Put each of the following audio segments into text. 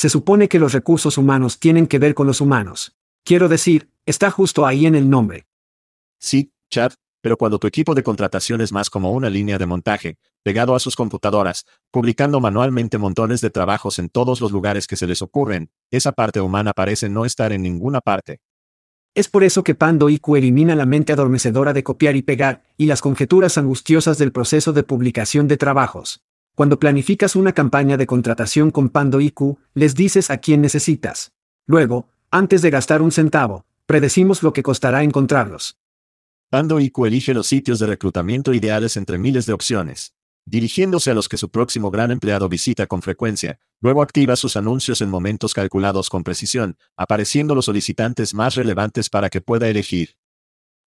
Se supone que los recursos humanos tienen que ver con los humanos. Quiero decir, está justo ahí en el nombre. Sí, Chad, pero cuando tu equipo de contratación es más como una línea de montaje, pegado a sus computadoras, publicando manualmente montones de trabajos en todos los lugares que se les ocurren, esa parte humana parece no estar en ninguna parte. Es por eso que Pando IQ elimina la mente adormecedora de copiar y pegar, y las conjeturas angustiosas del proceso de publicación de trabajos. Cuando planificas una campaña de contratación con Pando IQ, les dices a quién necesitas. Luego, antes de gastar un centavo, predecimos lo que costará encontrarlos. Pando IQ elige los sitios de reclutamiento ideales entre miles de opciones dirigiéndose a los que su próximo gran empleado visita con frecuencia, luego activa sus anuncios en momentos calculados con precisión, apareciendo los solicitantes más relevantes para que pueda elegir.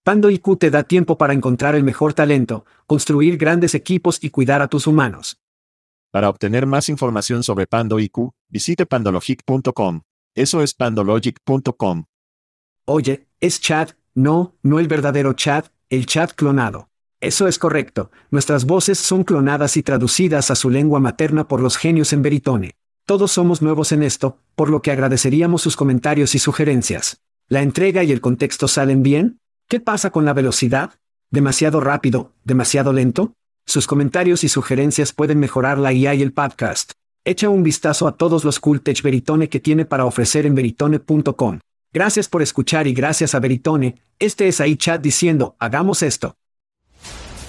Pando IQ te da tiempo para encontrar el mejor talento, construir grandes equipos y cuidar a tus humanos. Para obtener más información sobre Pando IQ, visite pandologic.com. Eso es pandologic.com. Oye, es Chad, no, no el verdadero Chad, el Chad clonado. Eso es correcto, nuestras voces son clonadas y traducidas a su lengua materna por los genios en Veritone. Todos somos nuevos en esto, por lo que agradeceríamos sus comentarios y sugerencias. ¿La entrega y el contexto salen bien? ¿Qué pasa con la velocidad? ¿Demasiado rápido? ¿Demasiado lento? Sus comentarios y sugerencias pueden mejorar la IA y el podcast. Echa un vistazo a todos los cool tech Veritone que tiene para ofrecer en veritone.com. Gracias por escuchar y gracias a Veritone, este es ahí chat diciendo, hagamos esto.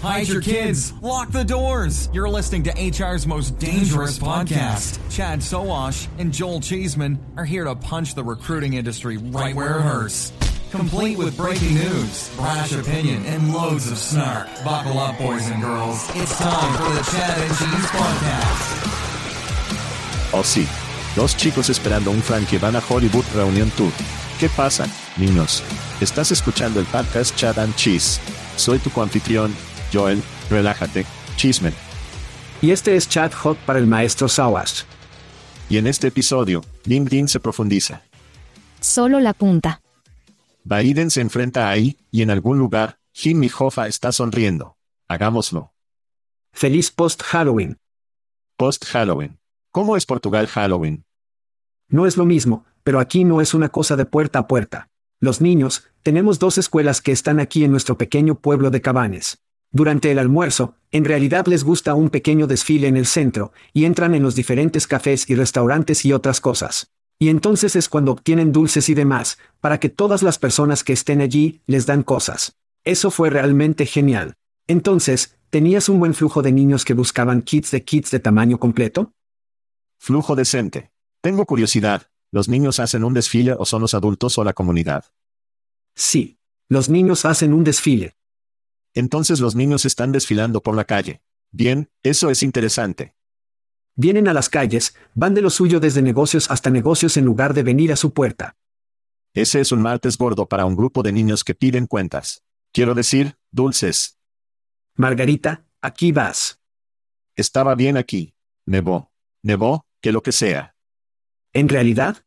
Hide your kids. Lock the doors. You're listening to HR's most dangerous podcast. Chad Sowash and Joel Cheeseman are here to punch the recruiting industry right where it hurts. Complete with breaking news, brash opinion, and loads of snark. Buckle up, boys and girls. It's time for the Chad and Cheese Podcast. Oh sí. Dos chicos esperando un fan que van a Hollywood Reunion Tour. ¿Qué pasa, niños? Estás escuchando el podcast Chad and Cheese. Soy tu coanfitrión, Joel, relájate, chismen. Y este es Chat Hot para el maestro Sawash. Y en este episodio, LinkedIn se profundiza. Solo la punta. Biden se enfrenta ahí, y en algún lugar, Jimmy Hoffa está sonriendo. Hagámoslo. Feliz post-Halloween. Post-Halloween. ¿Cómo es Portugal Halloween? No es lo mismo, pero aquí no es una cosa de puerta a puerta. Los niños, tenemos dos escuelas que están aquí en nuestro pequeño pueblo de Cabanes. Durante el almuerzo, en realidad les gusta un pequeño desfile en el centro, y entran en los diferentes cafés y restaurantes y otras cosas. Y entonces es cuando obtienen dulces y demás, para que todas las personas que estén allí les dan cosas. Eso fue realmente genial. Entonces, ¿tenías un buen flujo de niños que buscaban kits de kits de tamaño completo? Flujo decente. Tengo curiosidad, ¿los niños hacen un desfile o son los adultos o la comunidad? Sí. Los niños hacen un desfile. Entonces los niños están desfilando por la calle. Bien, eso es interesante. Vienen a las calles, van de lo suyo desde negocios hasta negocios en lugar de venir a su puerta. Ese es un martes gordo para un grupo de niños que piden cuentas. Quiero decir, dulces. Margarita, aquí vas. Estaba bien aquí. Nevó. Nevó, que lo que sea. ¿En realidad?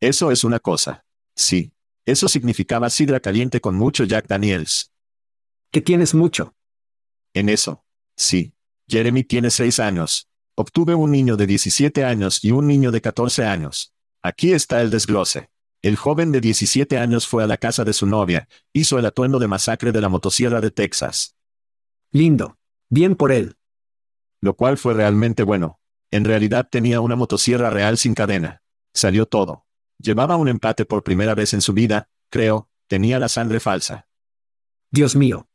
Eso es una cosa. Sí. Eso significaba sidra caliente con mucho Jack Daniels. Que tienes mucho. En eso. Sí. Jeremy tiene seis años. Obtuve un niño de 17 años y un niño de 14 años. Aquí está el desglose. El joven de 17 años fue a la casa de su novia, hizo el atuendo de masacre de la motosierra de Texas. Lindo. Bien por él. Lo cual fue realmente bueno. En realidad tenía una motosierra real sin cadena. Salió todo. Llevaba un empate por primera vez en su vida, creo, tenía la sangre falsa. Dios mío.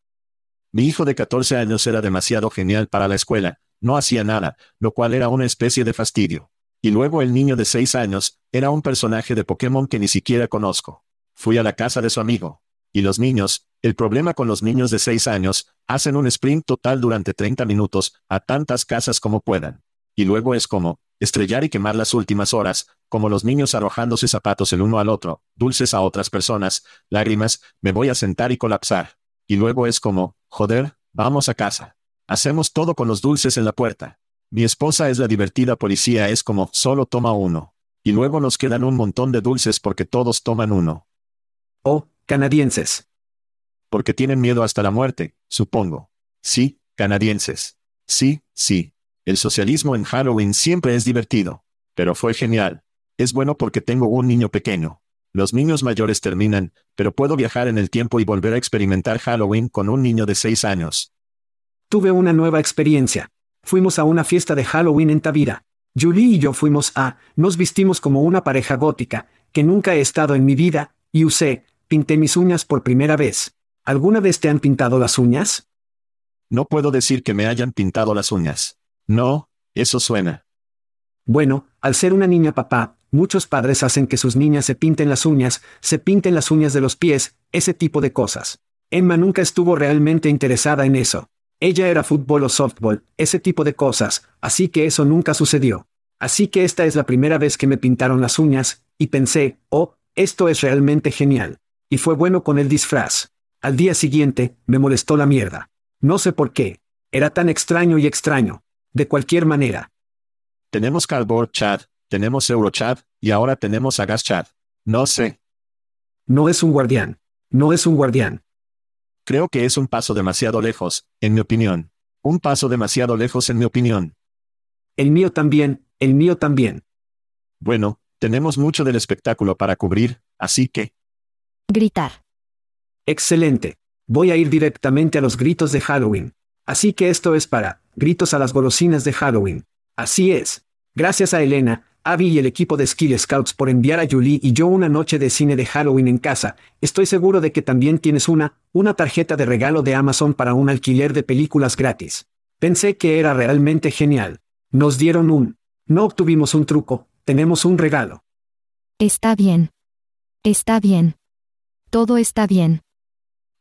Mi hijo de 14 años era demasiado genial para la escuela, no hacía nada, lo cual era una especie de fastidio. Y luego el niño de 6 años, era un personaje de Pokémon que ni siquiera conozco. Fui a la casa de su amigo. Y los niños, el problema con los niños de 6 años, hacen un sprint total durante 30 minutos, a tantas casas como puedan. Y luego es como, estrellar y quemar las últimas horas, como los niños arrojándose zapatos el uno al otro, dulces a otras personas, lágrimas, me voy a sentar y colapsar. Y luego es como, joder, vamos a casa. Hacemos todo con los dulces en la puerta. Mi esposa es la divertida policía, es como, solo toma uno. Y luego nos quedan un montón de dulces porque todos toman uno. Oh, canadienses. Porque tienen miedo hasta la muerte, supongo. Sí, canadienses. Sí, sí. El socialismo en Halloween siempre es divertido. Pero fue genial. Es bueno porque tengo un niño pequeño. Los niños mayores terminan, pero puedo viajar en el tiempo y volver a experimentar Halloween con un niño de 6 años. Tuve una nueva experiencia. Fuimos a una fiesta de Halloween en Tavira. Julie y yo fuimos a, nos vistimos como una pareja gótica, que nunca he estado en mi vida, y usé, pinté mis uñas por primera vez. ¿Alguna vez te han pintado las uñas? No puedo decir que me hayan pintado las uñas. No, eso suena. Bueno, al ser una niña papá, muchos padres hacen que sus niñas se pinten las uñas, se pinten las uñas de los pies, ese tipo de cosas. Emma nunca estuvo realmente interesada en eso. Ella era fútbol o softball, ese tipo de cosas, así que eso nunca sucedió. Así que esta es la primera vez que me pintaron las uñas, y pensé, oh, esto es realmente genial. Y fue bueno con el disfraz. Al día siguiente, me molestó la mierda. No sé por qué. Era tan extraño y extraño. De cualquier manera. Tenemos Cardboard Chat, tenemos Eurochat, y ahora tenemos Agas Chat. No sé. No es un guardián. No es un guardián. Creo que es un paso demasiado lejos, en mi opinión. Un paso demasiado lejos en mi opinión. El mío también, el mío también. Bueno, tenemos mucho del espectáculo para cubrir, así que... Gritar. Excelente. Voy a ir directamente a los gritos de Halloween. Así que esto es para, gritos a las golosinas de Halloween. Así es. Gracias a Elena, Abby y el equipo de Skill Scouts por enviar a Julie y yo una noche de cine de Halloween en casa. Estoy seguro de que también tienes una, una tarjeta de regalo de Amazon para un alquiler de películas gratis. Pensé que era realmente genial. Nos dieron un. No obtuvimos un truco, tenemos un regalo. Está bien. Está bien. Todo está bien.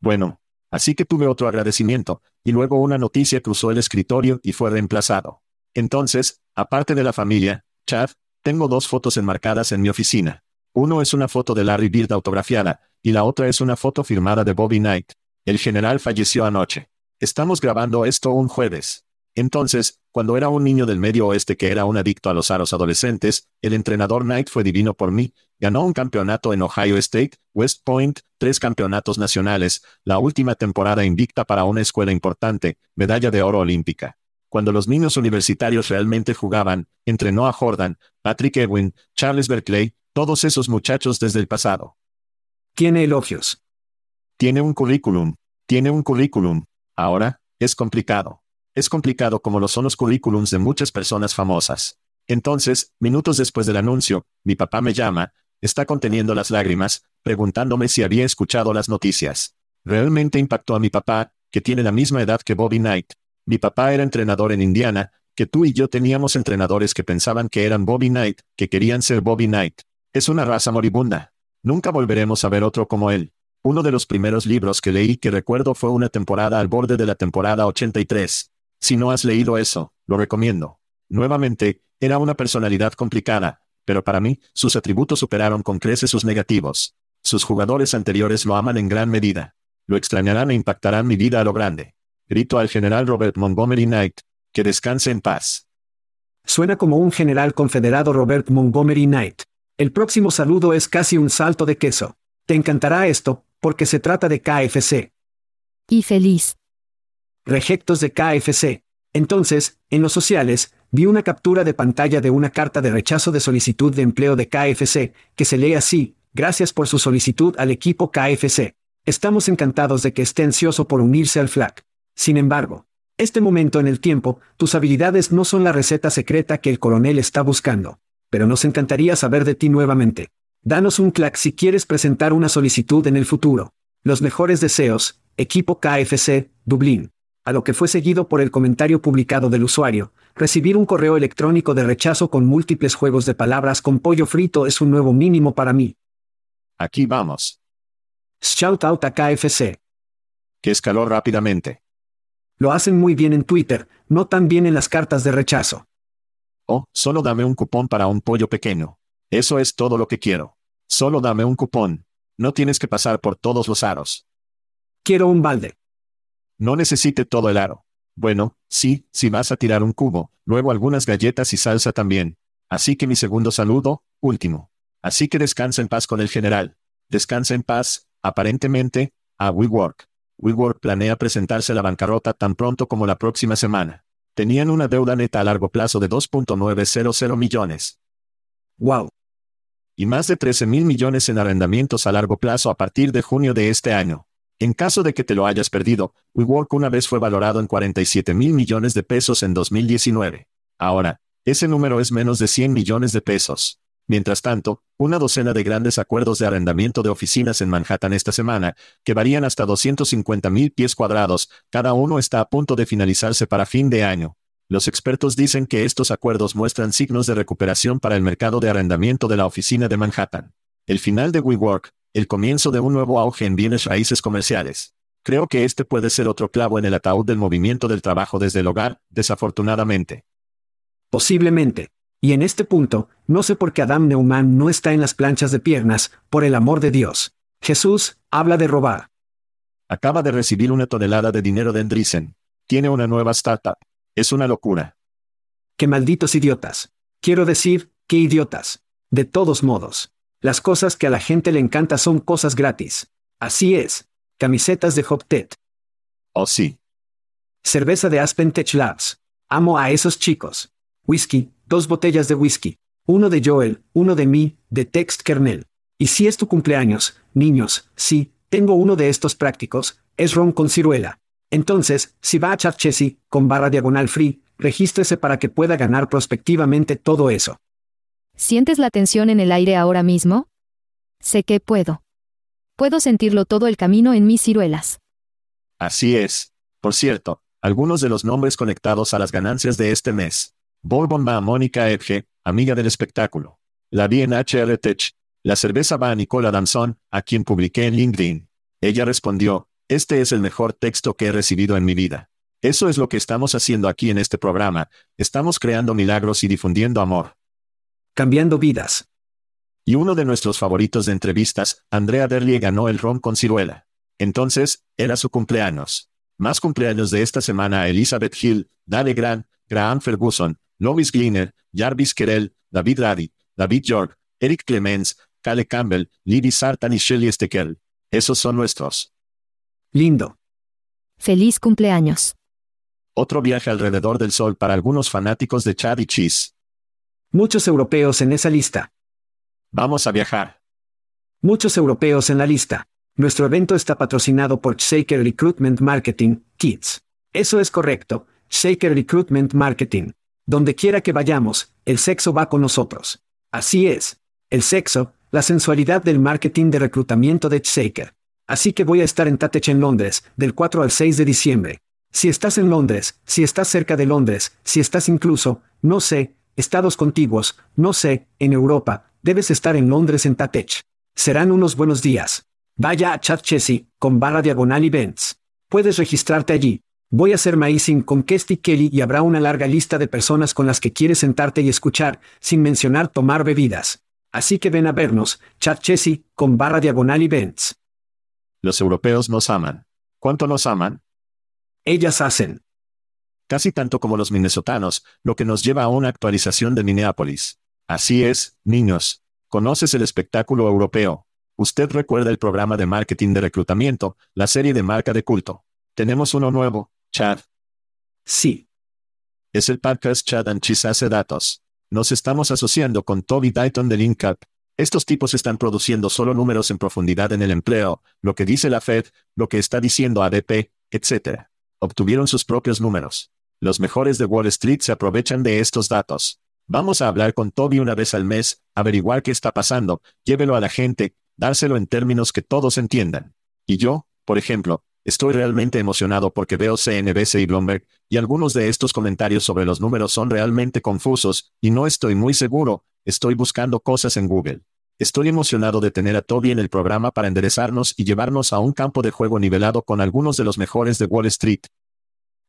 Bueno, así que tuve otro agradecimiento, y luego una noticia cruzó el escritorio y fue reemplazado. Entonces, aparte de la familia, Chad, tengo dos fotos enmarcadas en mi oficina. Uno es una foto de Larry Bird autografiada, y la otra es una foto firmada de Bobby Knight. El general falleció anoche. Estamos grabando esto un jueves. Entonces, cuando era un niño del medio oeste que era un adicto a los aros adolescentes, el entrenador Knight fue divino por mí, ganó un campeonato en Ohio State, West Point, tres campeonatos nacionales, la última temporada invicta para una escuela importante, medalla de oro olímpica. Cuando los niños universitarios realmente jugaban, entrenó a Jordan, Patrick Ewing, Charles Berkeley, todos esos muchachos desde el pasado. Tiene elogios. Tiene un currículum. Tiene un currículum. Ahora, es complicado. Es complicado como lo son los currículums de muchas personas famosas. Entonces, minutos después del anuncio, mi papá me llama, está conteniendo las lágrimas, preguntándome si había escuchado las noticias. Realmente impactó a mi papá, que tiene la misma edad que Bobby Knight. Mi papá era entrenador en Indiana, que tú y yo teníamos entrenadores que pensaban que eran Bobby Knight, que querían ser Bobby Knight. Es una raza moribunda. Nunca volveremos a ver otro como él. Uno de los primeros libros que leí que recuerdo fue una temporada al borde de la temporada 83. Si no has leído eso, lo recomiendo. Nuevamente, era una personalidad complicada, pero para mí, sus atributos superaron con creces sus negativos. Sus jugadores anteriores lo aman en gran medida. Lo extrañarán e impactarán mi vida a lo grande. Grito al general Robert Montgomery Knight. Que descanse en paz. Suena como un general confederado Robert Montgomery Knight. El próximo saludo es casi un salto de queso. Te encantará esto, porque se trata de KFC. Y feliz. Rejectos de KFC. Entonces, en los sociales, vi una captura de pantalla de una carta de rechazo de solicitud de empleo de KFC, que se lee así, gracias por su solicitud al equipo KFC. Estamos encantados de que esté ansioso por unirse al FLAC. Sin embargo, este momento en el tiempo, tus habilidades no son la receta secreta que el coronel está buscando. Pero nos encantaría saber de ti nuevamente. Danos un clack si quieres presentar una solicitud en el futuro. Los mejores deseos, equipo KFC, Dublín. A lo que fue seguido por el comentario publicado del usuario, recibir un correo electrónico de rechazo con múltiples juegos de palabras con pollo frito es un nuevo mínimo para mí. Aquí vamos. Shout out a KFC. Que escaló rápidamente. Lo hacen muy bien en Twitter, no tan bien en las cartas de rechazo. Oh, solo dame un cupón para un pollo pequeño. Eso es todo lo que quiero. Solo dame un cupón. No tienes que pasar por todos los aros. Quiero un balde. No necesite todo el aro. Bueno, sí, si vas a tirar un cubo, luego algunas galletas y salsa también. Así que mi segundo saludo, último. Así que descansa en paz con el general. Descansa en paz, aparentemente, a WeWork. WeWork planea presentarse a la bancarrota tan pronto como la próxima semana. Tenían una deuda neta a largo plazo de 2.900 millones. Wow. y más de 13 mil millones en arrendamientos a largo plazo a partir de junio de este año. En caso de que te lo hayas perdido, WeWork una vez fue valorado en 47 mil millones de pesos en 2019. Ahora, ese número es menos de 100 millones de pesos. Mientras tanto, una docena de grandes acuerdos de arrendamiento de oficinas en Manhattan esta semana, que varían hasta 250 mil pies cuadrados, cada uno está a punto de finalizarse para fin de año. Los expertos dicen que estos acuerdos muestran signos de recuperación para el mercado de arrendamiento de la oficina de Manhattan. El final de WeWork, el comienzo de un nuevo auge en bienes raíces comerciales. Creo que este puede ser otro clavo en el ataúd del movimiento del trabajo desde el hogar, desafortunadamente. Posiblemente. Y en este punto, no sé por qué Adam Neumann no está en las planchas de piernas, por el amor de Dios. Jesús, habla de robar. Acaba de recibir una tonelada de dinero de Andreessen. Tiene una nueva startup. Es una locura. ¡Qué malditos idiotas! Quiero decir, qué idiotas. De todos modos. Las cosas que a la gente le encanta son cosas gratis. Así es. Camisetas de Hoptet. Oh sí. Cerveza de Aspen Tech Labs. Amo a esos chicos. Whisky, dos botellas de whisky. Uno de Joel, uno de mí, de Text Kernel. Y si es tu cumpleaños, niños, sí, tengo uno de estos prácticos, es ron con ciruela. Entonces, si va a Chessy, con barra diagonal free, regístrese para que pueda ganar prospectivamente todo eso. ¿Sientes la tensión en el aire ahora mismo? Sé que puedo. Puedo sentirlo todo el camino en mis ciruelas. Así es. Por cierto, algunos de los nombres conectados a las ganancias de este mes. Bourbon va a Mónica Edge, amiga del espectáculo. La vi en. La cerveza va a Nicola Danson, a quien publiqué en LinkedIn. Ella respondió, este es el mejor texto que he recibido en mi vida. Eso es lo que estamos haciendo aquí en este programa, estamos creando milagros y difundiendo amor. Cambiando vidas. Y uno de nuestros favoritos de entrevistas, Andrea Derlie ganó el ron con ciruela. Entonces, era su cumpleaños. Más cumpleaños de esta semana a Elizabeth Hill, Dale Grant, Graham Ferguson, Lovis Gleaner, Jarvis Kerel, David Radi, David York, Eric Clemens, Cale Campbell, Libby Sartan y Shelley Steckel. Esos son nuestros. Lindo. Feliz cumpleaños. Otro viaje alrededor del sol para algunos fanáticos de Chad y Cheese. Muchos europeos en esa lista. Vamos a viajar. Muchos europeos en la lista. Nuestro evento está patrocinado por Shaker Recruitment Marketing, Kids. Eso es correcto, Shaker Recruitment Marketing. Donde quiera que vayamos, el sexo va con nosotros. Así es. El sexo, la sensualidad del marketing de reclutamiento de Shaker. Así que voy a estar en Tatech en Londres, del 4 al 6 de diciembre. Si estás en Londres, si estás cerca de Londres, si estás incluso, no sé, estados contiguos, no sé, en Europa, debes estar en Londres en Tatech. Serán unos buenos días. Vaya a Chat Chessy, con barra diagonal events. Puedes registrarte allí. Voy a hacer maízing con Kesty Kelly y habrá una larga lista de personas con las que quieres sentarte y escuchar, sin mencionar tomar bebidas. Así que ven a vernos, Chat Chessy, con barra diagonal events. Los europeos nos aman. ¿Cuánto nos aman? Ellas hacen. Casi tanto como los minnesotanos, lo que nos lleva a una actualización de Minneapolis. Así es, niños. ¿Conoces el espectáculo europeo? Usted recuerda el programa de marketing de reclutamiento, la serie de marca de culto. Tenemos uno nuevo, Chad. Sí. Es el podcast Chad and Cheese datos. Nos estamos asociando con Toby Dayton de LinkUp, estos tipos están produciendo solo números en profundidad en el empleo, lo que dice la Fed, lo que está diciendo ADP, etc. Obtuvieron sus propios números. Los mejores de Wall Street se aprovechan de estos datos. Vamos a hablar con Toby una vez al mes, averiguar qué está pasando, llévelo a la gente, dárselo en términos que todos entiendan. Y yo, por ejemplo, estoy realmente emocionado porque veo CNBC y Bloomberg, y algunos de estos comentarios sobre los números son realmente confusos, y no estoy muy seguro, estoy buscando cosas en Google. Estoy emocionado de tener a Toby en el programa para enderezarnos y llevarnos a un campo de juego nivelado con algunos de los mejores de Wall Street.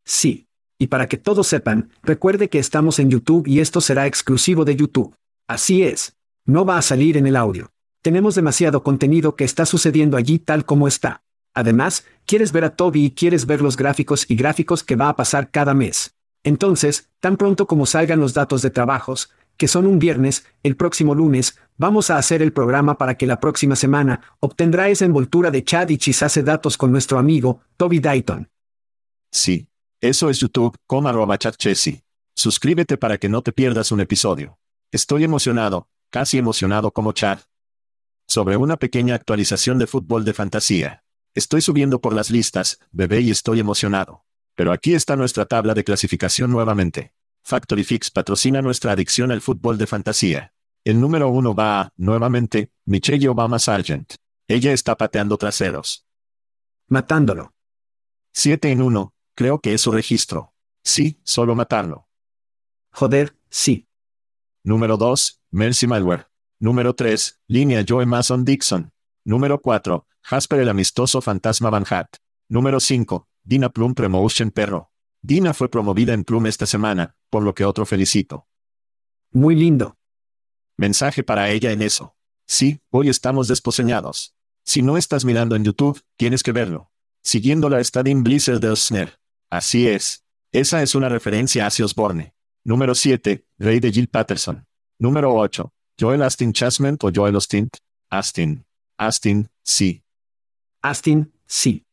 Sí. Y para que todos sepan, recuerde que estamos en YouTube y esto será exclusivo de YouTube. Así es. No va a salir en el audio. Tenemos demasiado contenido que está sucediendo allí tal como está. Además, quieres ver a Toby y quieres ver los gráficos y gráficos que va a pasar cada mes. Entonces, tan pronto como salgan los datos de trabajos, que son un viernes, el próximo lunes, vamos a hacer el programa para que la próxima semana obtendrá esa envoltura de chat y chisase datos con nuestro amigo, Toby Dayton. Sí. Eso es YouTube, con arroba Suscríbete para que no te pierdas un episodio. Estoy emocionado, casi emocionado como Chad. Sobre una pequeña actualización de fútbol de fantasía. Estoy subiendo por las listas, bebé, y estoy emocionado. Pero aquí está nuestra tabla de clasificación nuevamente. Factory Fix patrocina nuestra adicción al fútbol de fantasía. El número uno va a, nuevamente, Michelle Obama Sargent. Ella está pateando traseros. Matándolo. 7 en 1, creo que es su registro. Sí, solo matarlo. Joder, sí. Número 2, Mercy Malware. Número 3, línea Joe Mason Dixon. Número 4, Jasper el amistoso fantasma Van Hat. Número 5, Dina Plum Promotion Perro. Dina fue promovida en Plum esta semana, por lo que otro felicito. Muy lindo. Mensaje para ella en eso. Sí, hoy estamos desposeñados. Si no estás mirando en YouTube, tienes que verlo. Siguiendo la Stadium Blizzard de Osner. Así es. Esa es una referencia hacia Osborne. Número 7, Rey de Jill Patterson. Número 8, Joel Astin Chasment o Joel Austin. Astin. Astin, sí. Astin, sí.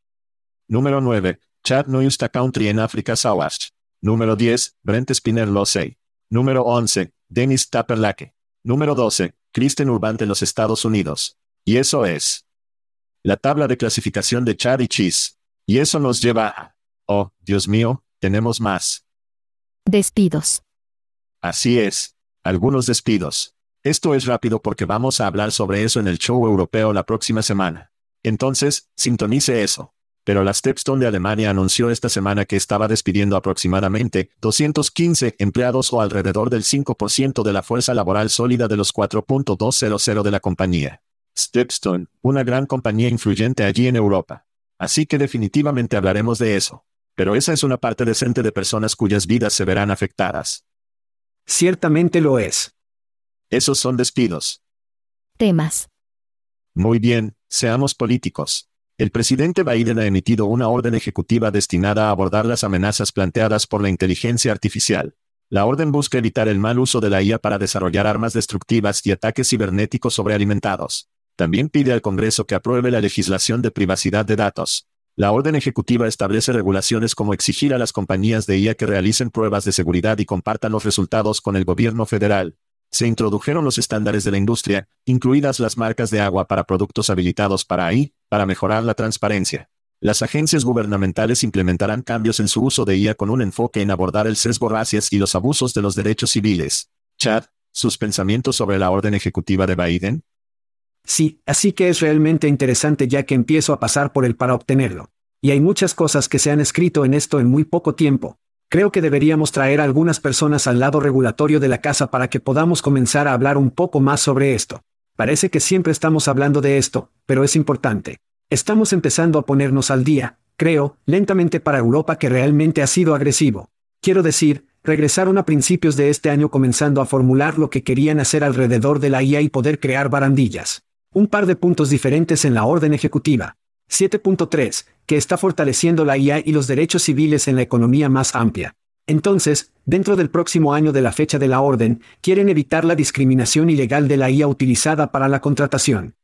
Número 9, Chad Noyusta Country en África Sawash. Número 10, Brent Spinner Losey. Número 11, Dennis Tapperlake. Número 12, Kristen Urbante en los Estados Unidos. Y eso es la tabla de clasificación de Chad y Cheese. Y eso nos lleva a... Oh, Dios mío, tenemos más. Despidos. Así es. Algunos despidos. Esto es rápido porque vamos a hablar sobre eso en el show europeo la próxima semana. Entonces, sintonice eso. Pero la Stepstone de Alemania anunció esta semana que estaba despidiendo aproximadamente 215 empleados o alrededor del 5% de la fuerza laboral sólida de los 4.200 de la compañía. Stepstone, una gran compañía influyente allí en Europa. Así que definitivamente hablaremos de eso. Pero esa es una parte decente de personas cuyas vidas se verán afectadas. Ciertamente lo es. Esos son despidos. Temas. Muy bien, seamos políticos. El presidente Biden ha emitido una orden ejecutiva destinada a abordar las amenazas planteadas por la inteligencia artificial. La orden busca evitar el mal uso de la IA para desarrollar armas destructivas y ataques cibernéticos sobrealimentados. También pide al Congreso que apruebe la legislación de privacidad de datos. La orden ejecutiva establece regulaciones como exigir a las compañías de IA que realicen pruebas de seguridad y compartan los resultados con el gobierno federal. Se introdujeron los estándares de la industria, incluidas las marcas de agua para productos habilitados para AI, para mejorar la transparencia. Las agencias gubernamentales implementarán cambios en su uso de IA con un enfoque en abordar el sesgo racias y los abusos de los derechos civiles. Chad, ¿sus pensamientos sobre la orden ejecutiva de Biden? Sí, así que es realmente interesante ya que empiezo a pasar por él para obtenerlo. Y hay muchas cosas que se han escrito en esto en muy poco tiempo. Creo que deberíamos traer a algunas personas al lado regulatorio de la casa para que podamos comenzar a hablar un poco más sobre esto. Parece que siempre estamos hablando de esto, pero es importante. Estamos empezando a ponernos al día, creo, lentamente para Europa que realmente ha sido agresivo. Quiero decir, regresaron a principios de este año comenzando a formular lo que querían hacer alrededor de la IA y poder crear barandillas. Un par de puntos diferentes en la orden ejecutiva. 7.3, que está fortaleciendo la IA y los derechos civiles en la economía más amplia. Entonces, dentro del próximo año de la fecha de la orden, quieren evitar la discriminación ilegal de la IA utilizada para la contratación.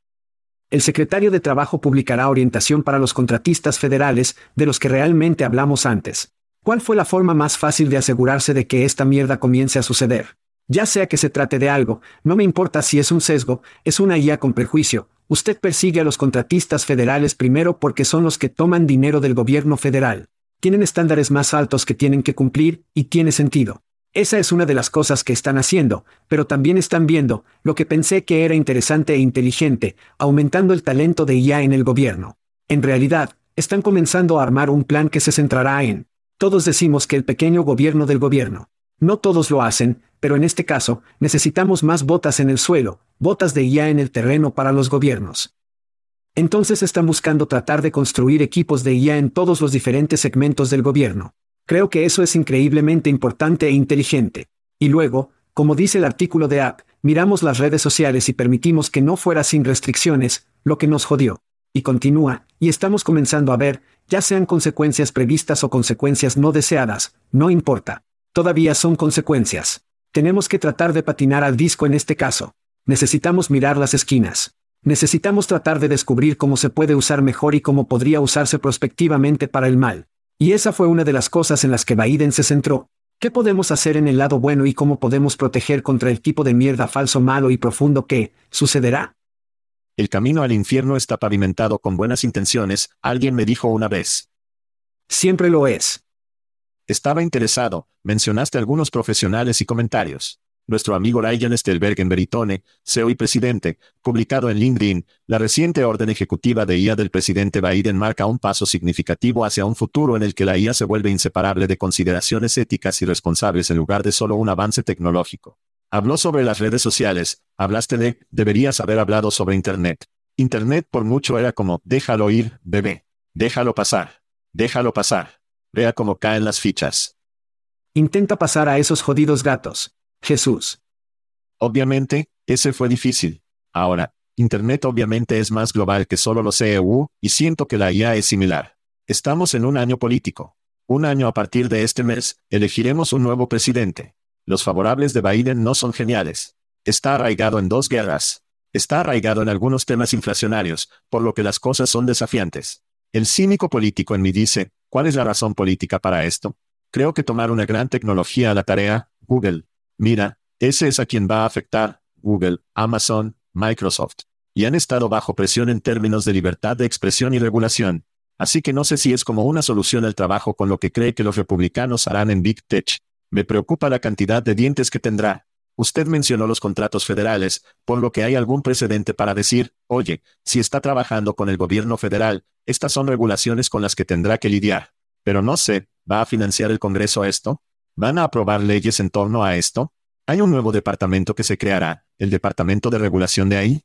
El secretario de Trabajo publicará orientación para los contratistas federales, de los que realmente hablamos antes. ¿Cuál fue la forma más fácil de asegurarse de que esta mierda comience a suceder? Ya sea que se trate de algo, no me importa si es un sesgo, es una IA con prejuicio, usted persigue a los contratistas federales primero porque son los que toman dinero del gobierno federal. Tienen estándares más altos que tienen que cumplir, y tiene sentido. Esa es una de las cosas que están haciendo, pero también están viendo, lo que pensé que era interesante e inteligente, aumentando el talento de IA en el gobierno. En realidad, están comenzando a armar un plan que se centrará en... Todos decimos que el pequeño gobierno del gobierno. No todos lo hacen, pero en este caso, necesitamos más botas en el suelo, botas de IA en el terreno para los gobiernos. Entonces están buscando tratar de construir equipos de IA en todos los diferentes segmentos del gobierno. Creo que eso es increíblemente importante e inteligente. Y luego, como dice el artículo de App, miramos las redes sociales y permitimos que no fuera sin restricciones, lo que nos jodió. Y continúa, y estamos comenzando a ver, ya sean consecuencias previstas o consecuencias no deseadas, no importa. Todavía son consecuencias. Tenemos que tratar de patinar al disco en este caso. Necesitamos mirar las esquinas. Necesitamos tratar de descubrir cómo se puede usar mejor y cómo podría usarse prospectivamente para el mal. Y esa fue una de las cosas en las que Biden se centró. ¿Qué podemos hacer en el lado bueno y cómo podemos proteger contra el tipo de mierda falso malo y profundo que sucederá? El camino al infierno está pavimentado con buenas intenciones, alguien me dijo una vez. Siempre lo es. Estaba interesado, mencionaste algunos profesionales y comentarios. Nuestro amigo Ryan Stelberg en Veritone, CEO y presidente, publicado en LinkedIn, la reciente orden ejecutiva de IA del presidente Biden marca un paso significativo hacia un futuro en el que la IA se vuelve inseparable de consideraciones éticas y responsables en lugar de solo un avance tecnológico. Habló sobre las redes sociales, hablaste de, deberías haber hablado sobre Internet. Internet por mucho era como, déjalo ir, bebé. Déjalo pasar. Déjalo pasar. Vea cómo caen las fichas. Intenta pasar a esos jodidos gatos. Jesús. Obviamente, ese fue difícil. Ahora, Internet obviamente es más global que solo los CEU, y siento que la IA es similar. Estamos en un año político. Un año a partir de este mes, elegiremos un nuevo presidente. Los favorables de Biden no son geniales. Está arraigado en dos guerras. Está arraigado en algunos temas inflacionarios, por lo que las cosas son desafiantes. El cínico político en mí dice, ¿cuál es la razón política para esto? Creo que tomar una gran tecnología a la tarea, Google, Mira, ese es a quien va a afectar, Google, Amazon, Microsoft. Y han estado bajo presión en términos de libertad de expresión y regulación. Así que no sé si es como una solución al trabajo con lo que cree que los republicanos harán en Big Tech. Me preocupa la cantidad de dientes que tendrá. Usted mencionó los contratos federales, por lo que hay algún precedente para decir, oye, si está trabajando con el gobierno federal, estas son regulaciones con las que tendrá que lidiar. Pero no sé, ¿va a financiar el Congreso esto? ¿Van a aprobar leyes en torno a esto? ¿Hay un nuevo departamento que se creará, el Departamento de Regulación de ahí?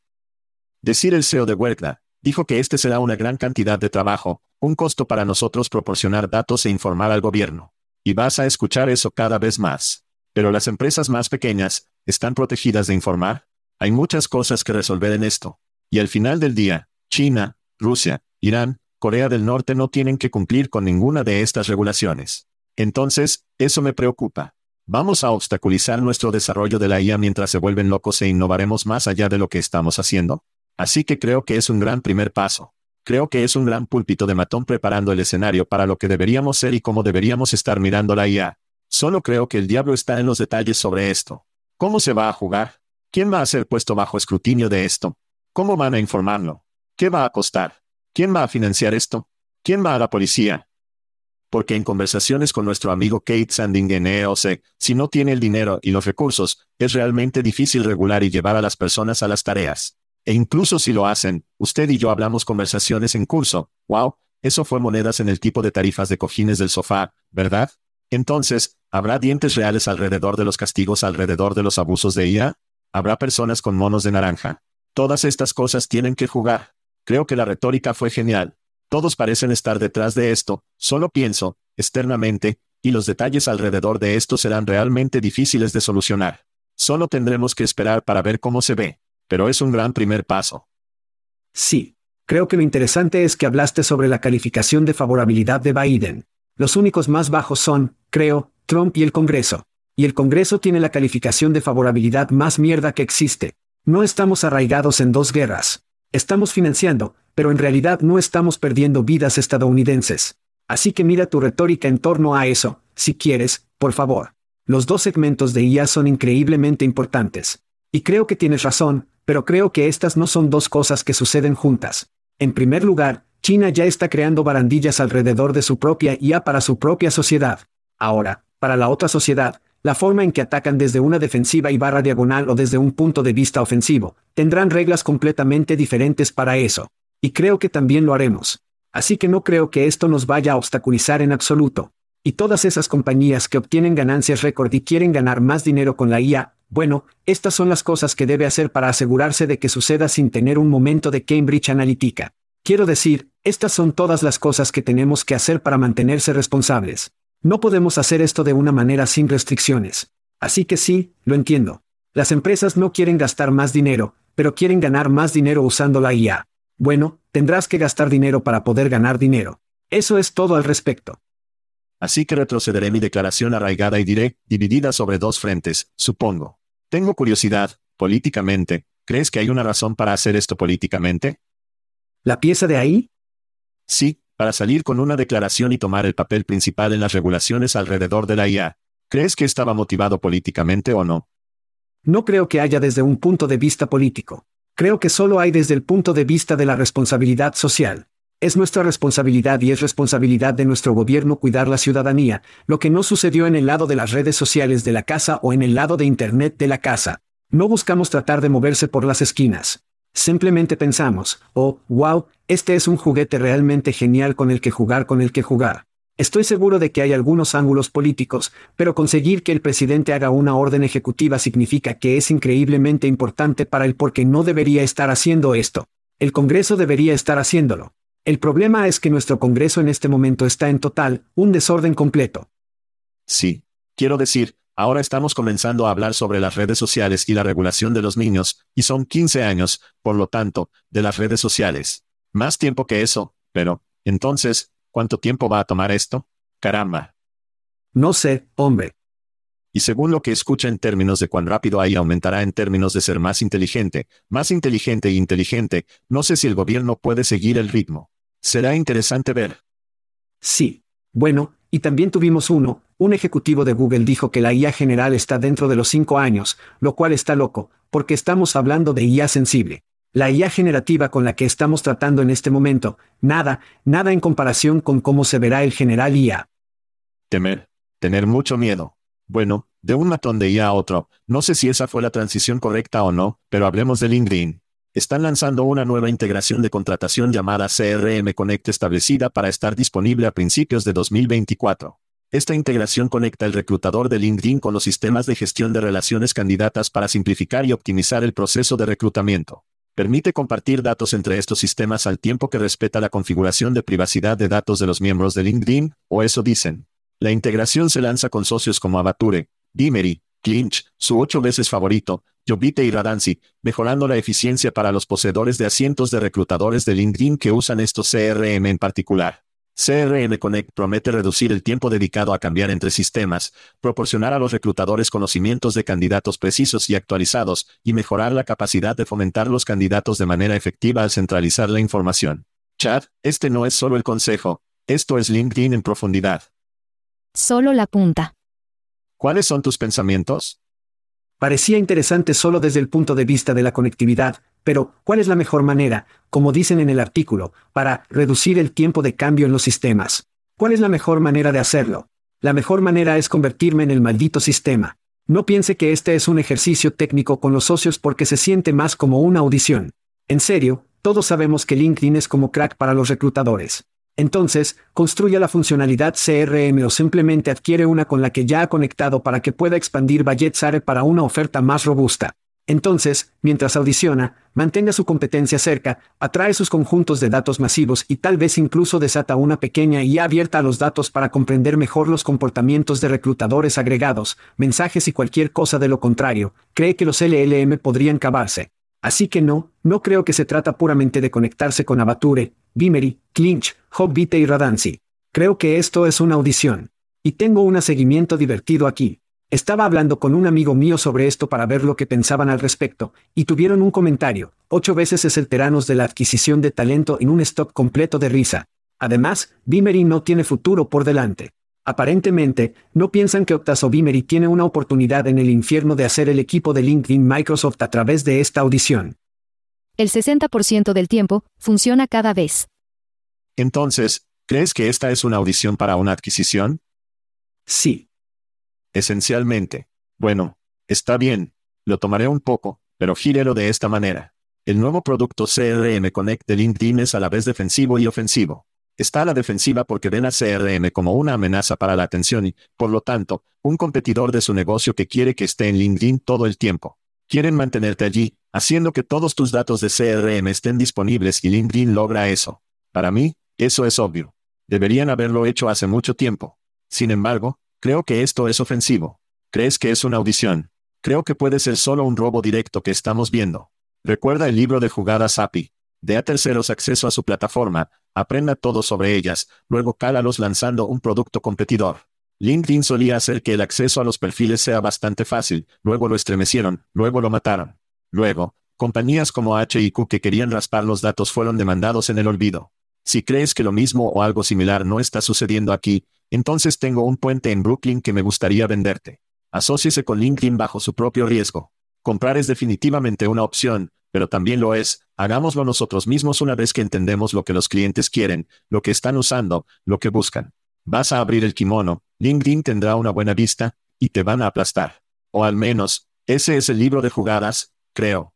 Decir el CEO de Huerta, dijo que este será una gran cantidad de trabajo, un costo para nosotros proporcionar datos e informar al gobierno. Y vas a escuchar eso cada vez más. Pero las empresas más pequeñas, ¿están protegidas de informar? Hay muchas cosas que resolver en esto. Y al final del día, China, Rusia, Irán, Corea del Norte no tienen que cumplir con ninguna de estas regulaciones. Entonces, eso me preocupa. Vamos a obstaculizar nuestro desarrollo de la IA mientras se vuelven locos e innovaremos más allá de lo que estamos haciendo. Así que creo que es un gran primer paso. Creo que es un gran púlpito de matón preparando el escenario para lo que deberíamos ser y cómo deberíamos estar mirando la IA. Solo creo que el diablo está en los detalles sobre esto. ¿Cómo se va a jugar? ¿Quién va a ser puesto bajo escrutinio de esto? ¿Cómo van a informarlo? ¿Qué va a costar? ¿Quién va a financiar esto? ¿Quién va a la policía? porque en conversaciones con nuestro amigo Kate Sanding en EOC, si no tiene el dinero y los recursos, es realmente difícil regular y llevar a las personas a las tareas. E incluso si lo hacen, usted y yo hablamos conversaciones en curso, wow, eso fue monedas en el tipo de tarifas de cojines del sofá, ¿verdad? Entonces, ¿habrá dientes reales alrededor de los castigos alrededor de los abusos de IA? ¿Habrá personas con monos de naranja? Todas estas cosas tienen que jugar. Creo que la retórica fue genial. Todos parecen estar detrás de esto, solo pienso, externamente, y los detalles alrededor de esto serán realmente difíciles de solucionar. Solo tendremos que esperar para ver cómo se ve, pero es un gran primer paso. Sí. Creo que lo interesante es que hablaste sobre la calificación de favorabilidad de Biden. Los únicos más bajos son, creo, Trump y el Congreso. Y el Congreso tiene la calificación de favorabilidad más mierda que existe. No estamos arraigados en dos guerras. Estamos financiando, pero en realidad no estamos perdiendo vidas estadounidenses. Así que mira tu retórica en torno a eso, si quieres, por favor. Los dos segmentos de IA son increíblemente importantes. Y creo que tienes razón, pero creo que estas no son dos cosas que suceden juntas. En primer lugar, China ya está creando barandillas alrededor de su propia IA para su propia sociedad. Ahora, para la otra sociedad, la forma en que atacan desde una defensiva y barra diagonal o desde un punto de vista ofensivo, tendrán reglas completamente diferentes para eso. Y creo que también lo haremos. Así que no creo que esto nos vaya a obstaculizar en absoluto. Y todas esas compañías que obtienen ganancias récord y quieren ganar más dinero con la IA, bueno, estas son las cosas que debe hacer para asegurarse de que suceda sin tener un momento de Cambridge Analytica. Quiero decir, estas son todas las cosas que tenemos que hacer para mantenerse responsables. No podemos hacer esto de una manera sin restricciones. Así que sí, lo entiendo. Las empresas no quieren gastar más dinero, pero quieren ganar más dinero usando la IA. Bueno, tendrás que gastar dinero para poder ganar dinero. Eso es todo al respecto. Así que retrocederé mi declaración arraigada y diré, dividida sobre dos frentes, supongo. Tengo curiosidad, políticamente, ¿crees que hay una razón para hacer esto políticamente? ¿La pieza de ahí? Sí, para salir con una declaración y tomar el papel principal en las regulaciones alrededor de la IA. ¿Crees que estaba motivado políticamente o no? No creo que haya desde un punto de vista político. Creo que solo hay desde el punto de vista de la responsabilidad social. Es nuestra responsabilidad y es responsabilidad de nuestro gobierno cuidar la ciudadanía, lo que no sucedió en el lado de las redes sociales de la casa o en el lado de Internet de la casa. No buscamos tratar de moverse por las esquinas. Simplemente pensamos, oh, wow, este es un juguete realmente genial con el que jugar, con el que jugar. Estoy seguro de que hay algunos ángulos políticos, pero conseguir que el presidente haga una orden ejecutiva significa que es increíblemente importante para él porque no debería estar haciendo esto. El Congreso debería estar haciéndolo. El problema es que nuestro Congreso en este momento está en total, un desorden completo. Sí. Quiero decir, ahora estamos comenzando a hablar sobre las redes sociales y la regulación de los niños, y son 15 años, por lo tanto, de las redes sociales. Más tiempo que eso, pero, entonces, ¿cuánto tiempo va a tomar esto? Caramba. No sé, hombre. Y según lo que escucha en términos de cuán rápido ahí aumentará en términos de ser más inteligente, más inteligente e inteligente, no sé si el gobierno puede seguir el ritmo. Será interesante ver. Sí. Bueno, y también tuvimos uno, un ejecutivo de Google dijo que la IA general está dentro de los cinco años, lo cual está loco, porque estamos hablando de IA sensible. La IA generativa con la que estamos tratando en este momento, nada, nada en comparación con cómo se verá el general IA. Temer. Tener mucho miedo. Bueno, de un matón de IA a otro, no sé si esa fue la transición correcta o no, pero hablemos de LinkedIn. Están lanzando una nueva integración de contratación llamada CRM Connect establecida para estar disponible a principios de 2024. Esta integración conecta el reclutador de LinkedIn con los sistemas de gestión de relaciones candidatas para simplificar y optimizar el proceso de reclutamiento. Permite compartir datos entre estos sistemas al tiempo que respeta la configuración de privacidad de datos de los miembros de LinkedIn, o eso dicen. La integración se lanza con socios como Avature, Dimery, Clinch, su ocho veces favorito, Jobite y Radansi, mejorando la eficiencia para los poseedores de asientos de reclutadores de LinkedIn que usan estos CRM en particular. CRM Connect promete reducir el tiempo dedicado a cambiar entre sistemas, proporcionar a los reclutadores conocimientos de candidatos precisos y actualizados, y mejorar la capacidad de fomentar los candidatos de manera efectiva al centralizar la información. Chad, este no es solo el consejo, esto es LinkedIn en profundidad. Solo la punta. ¿Cuáles son tus pensamientos? Parecía interesante solo desde el punto de vista de la conectividad, pero ¿cuál es la mejor manera, como dicen en el artículo, para reducir el tiempo de cambio en los sistemas? ¿Cuál es la mejor manera de hacerlo? La mejor manera es convertirme en el maldito sistema. No piense que este es un ejercicio técnico con los socios porque se siente más como una audición. En serio, todos sabemos que LinkedIn es como crack para los reclutadores. Entonces, construya la funcionalidad CRM o simplemente adquiere una con la que ya ha conectado para que pueda expandir Budget Sare para una oferta más robusta. Entonces, mientras audiciona, mantenga su competencia cerca, atrae sus conjuntos de datos masivos y tal vez incluso desata una pequeña y abierta a los datos para comprender mejor los comportamientos de reclutadores agregados, mensajes y cualquier cosa de lo contrario, cree que los LLM podrían cavarse. Así que no, no creo que se trata puramente de conectarse con Avature, Bimery, Clinch, Hobbite y Radansi. Creo que esto es una audición. Y tengo un seguimiento divertido aquí. Estaba hablando con un amigo mío sobre esto para ver lo que pensaban al respecto, y tuvieron un comentario. Ocho veces es el teranos de la adquisición de talento en un stock completo de risa. Además, Bimery no tiene futuro por delante. Aparentemente, no piensan que Octas o Bimery tiene una oportunidad en el infierno de hacer el equipo de LinkedIn Microsoft a través de esta audición. El 60% del tiempo, funciona cada vez. Entonces, ¿crees que esta es una audición para una adquisición? Sí. Esencialmente. Bueno, está bien. Lo tomaré un poco, pero gírelo de esta manera. El nuevo producto CRM Connect de LinkedIn es a la vez defensivo y ofensivo. Está a la defensiva porque ven a CRM como una amenaza para la atención y, por lo tanto, un competidor de su negocio que quiere que esté en LinkedIn todo el tiempo. Quieren mantenerte allí, haciendo que todos tus datos de CRM estén disponibles y LinkedIn logra eso. Para mí, eso es obvio. Deberían haberlo hecho hace mucho tiempo. Sin embargo, creo que esto es ofensivo. ¿Crees que es una audición? Creo que puede ser solo un robo directo que estamos viendo. Recuerda el libro de jugadas API. De a terceros acceso a su plataforma, aprenda todo sobre ellas, luego cálalos lanzando un producto competidor. LinkedIn solía hacer que el acceso a los perfiles sea bastante fácil, luego lo estremecieron, luego lo mataron. Luego, compañías como HIQ que querían raspar los datos fueron demandados en el olvido. Si crees que lo mismo o algo similar no está sucediendo aquí, Entonces tengo un puente en Brooklyn que me gustaría venderte. Asóciese con LinkedIn bajo su propio riesgo. Comprar es definitivamente una opción, pero también lo es, hagámoslo nosotros mismos una vez que entendemos lo que los clientes quieren, lo que están usando, lo que buscan. Vas a abrir el kimono, LinkedIn tendrá una buena vista, y te van a aplastar. O al menos, ese es el libro de jugadas, creo.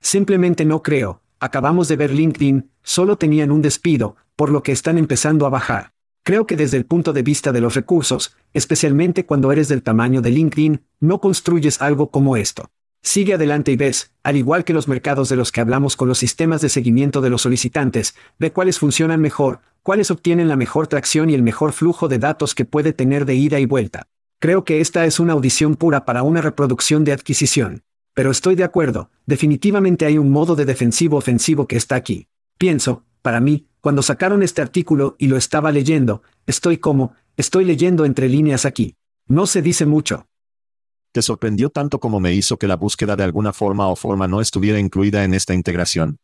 Simplemente no creo. Acabamos de ver LinkedIn, solo tenían un despido, por lo que están empezando a bajar. Creo que desde el punto de vista de los recursos, especialmente cuando eres del tamaño de LinkedIn, no construyes algo como esto. Sigue adelante y ves, al igual que los mercados de los que hablamos con los sistemas de seguimiento de los solicitantes, ve cuáles funcionan mejor, cuáles obtienen la mejor tracción y el mejor flujo de datos que puede tener de ida y vuelta. Creo que esta es una audición pura para una reproducción de adquisición. Pero estoy de acuerdo, definitivamente hay un modo de defensivo ofensivo que está aquí. Pienso, para mí, cuando sacaron este artículo y lo estaba leyendo, estoy como, estoy leyendo entre líneas aquí. No se dice mucho. ¿Te sorprendió tanto como me hizo que la búsqueda de alguna forma o forma no estuviera incluida en esta integración?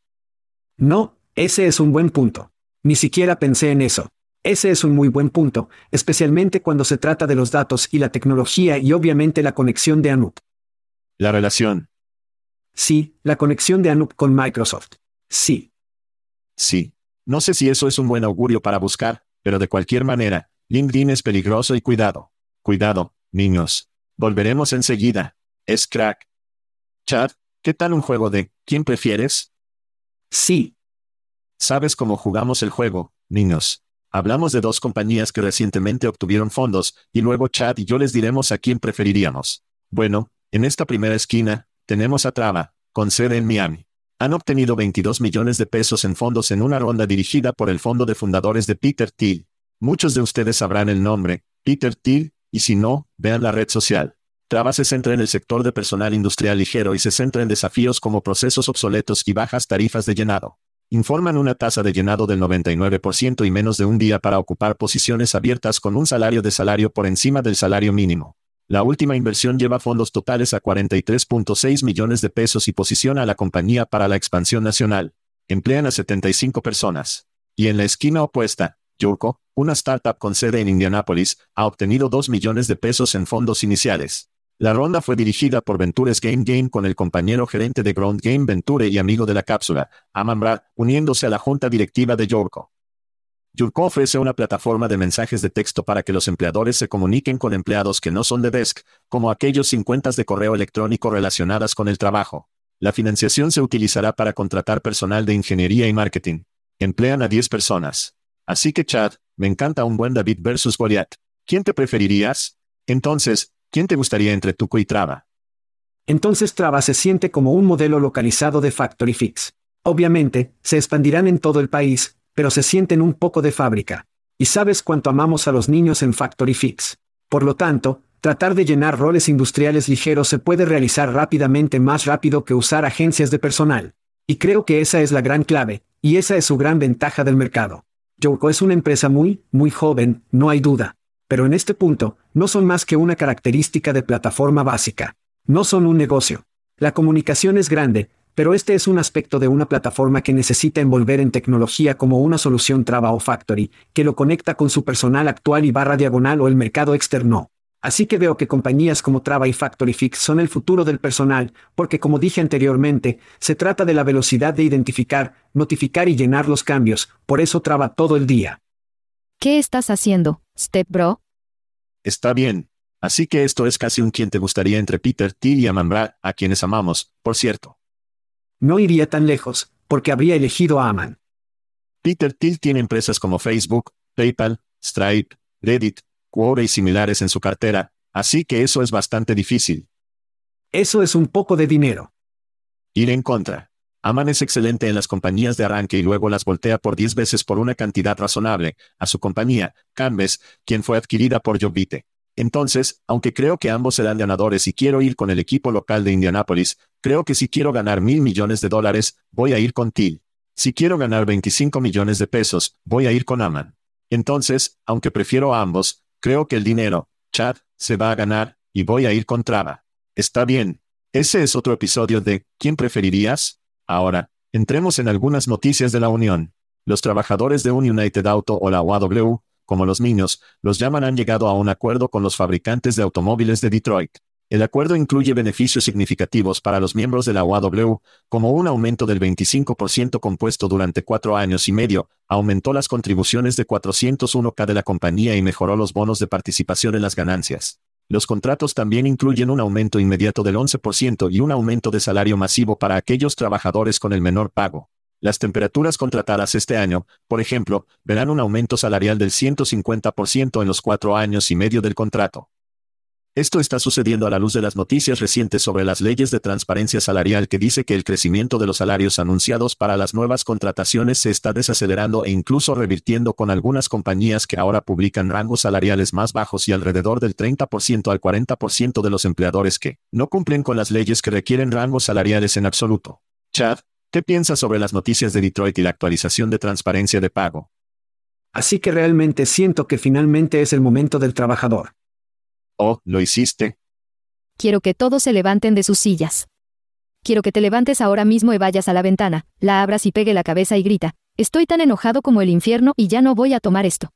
No, ese es un buen punto. Ni siquiera pensé en eso. Ese es un muy buen punto, especialmente cuando se trata de los datos y la tecnología y obviamente la conexión de Anup. La relación. Sí, la conexión de Anup con Microsoft. Sí. Sí. No sé si eso es un buen augurio para buscar, pero de cualquier manera, LinkedIn es peligroso y cuidado. Cuidado, niños. Volveremos enseguida. Es crack. Chad, ¿qué tal un juego de ¿quién prefieres? Sí. ¿Sabes cómo jugamos el juego, niños? Hablamos de dos compañías que recientemente obtuvieron fondos, y luego Chad y yo les diremos a quién preferiríamos. Bueno, en esta primera esquina, tenemos a Trava, con sede en Miami. Han obtenido 22 millones de pesos en fondos en una ronda dirigida por el fondo de fundadores de Peter Thiel. Muchos de ustedes sabrán el nombre, Peter Thiel, y si no, vean la red social. Trava se centra en el sector de personal industrial ligero y se centra en desafíos como procesos obsoletos y bajas tarifas de llenado informan una tasa de llenado del 99% y menos de un día para ocupar posiciones abiertas con un salario de salario por encima del salario mínimo. La última inversión lleva fondos totales a 43.6 millones de pesos y posiciona a la compañía para la expansión nacional. Emplean a 75 personas. Y en la esquina opuesta, Yurko, una startup con sede en Indianápolis, ha obtenido 2 millones de pesos en fondos iniciales. La ronda fue dirigida por Ventures Game Game con el compañero gerente de Ground Game Venture y amigo de la cápsula, Aman Brad, uniéndose a la junta directiva de Yorko. Yurko ofrece una plataforma de mensajes de texto para que los empleadores se comuniquen con empleados que no son de desk, como aquellos sin cuentas de correo electrónico relacionadas con el trabajo. La financiación se utilizará para contratar personal de ingeniería y marketing. Emplean a 10 personas. Así que Chad, me encanta un buen David versus Goliath. ¿Quién te preferirías? Entonces, ¿Quién te gustaría entre Tuco y Trava? Entonces Trava se siente como un modelo localizado de Factory Fix. Obviamente, se expandirán en todo el país, pero se sienten un poco de fábrica. Y sabes cuánto amamos a los niños en Factory Fix. Por lo tanto, tratar de llenar roles industriales ligeros se puede realizar rápidamente más rápido que usar agencias de personal. Y creo que esa es la gran clave, y esa es su gran ventaja del mercado. Yoko es una empresa muy, muy joven, no hay duda pero en este punto, no son más que una característica de plataforma básica. No son un negocio. La comunicación es grande, pero este es un aspecto de una plataforma que necesita envolver en tecnología como una solución Trava o Factory, que lo conecta con su personal actual y barra diagonal o el mercado externo. Así que veo que compañías como Trava y Factory Fix son el futuro del personal, porque como dije anteriormente, se trata de la velocidad de identificar, notificar y llenar los cambios, por eso traba todo el día. ¿Qué estás haciendo, Step Bro? Está bien. Así que esto es casi un quien te gustaría entre Peter Thiel y Aman a quienes amamos, por cierto. No iría tan lejos, porque habría elegido a Aman. Peter Thiel tiene empresas como Facebook, PayPal, Stripe, Reddit, Quora y similares en su cartera, así que eso es bastante difícil. Eso es un poco de dinero. Ir en contra. Aman es excelente en las compañías de arranque y luego las voltea por 10 veces por una cantidad razonable, a su compañía, Canvas, quien fue adquirida por Jovite. Entonces, aunque creo que ambos serán ganadores y quiero ir con el equipo local de Indianapolis, creo que si quiero ganar mil millones de dólares, voy a ir con Till. Si quiero ganar 25 millones de pesos, voy a ir con Aman. Entonces, aunque prefiero a ambos, creo que el dinero, Chad, se va a ganar, y voy a ir con Trava. Está bien. Ese es otro episodio de ¿Quién preferirías? Ahora, entremos en algunas noticias de la Unión. Los trabajadores de un United Auto o la UAW, como los niños, los llaman han llegado a un acuerdo con los fabricantes de automóviles de Detroit. El acuerdo incluye beneficios significativos para los miembros de la UAW, como un aumento del 25% compuesto durante cuatro años y medio, aumentó las contribuciones de 401k de la compañía y mejoró los bonos de participación en las ganancias. Los contratos también incluyen un aumento inmediato del 11% y un aumento de salario masivo para aquellos trabajadores con el menor pago. Las temperaturas contratadas este año, por ejemplo, verán un aumento salarial del 150% en los cuatro años y medio del contrato. Esto está sucediendo a la luz de las noticias recientes sobre las leyes de transparencia salarial que dice que el crecimiento de los salarios anunciados para las nuevas contrataciones se está desacelerando e incluso revirtiendo con algunas compañías que ahora publican rangos salariales más bajos y alrededor del 30% al 40% de los empleadores que no cumplen con las leyes que requieren rangos salariales en absoluto. Chad, ¿qué piensas sobre las noticias de Detroit y la actualización de transparencia de pago? Así que realmente siento que finalmente es el momento del trabajador. Oh, lo hiciste. Quiero que todos se levanten de sus sillas. Quiero que te levantes ahora mismo y vayas a la ventana, la abras y pegue la cabeza y grita, estoy tan enojado como el infierno y ya no voy a tomar esto.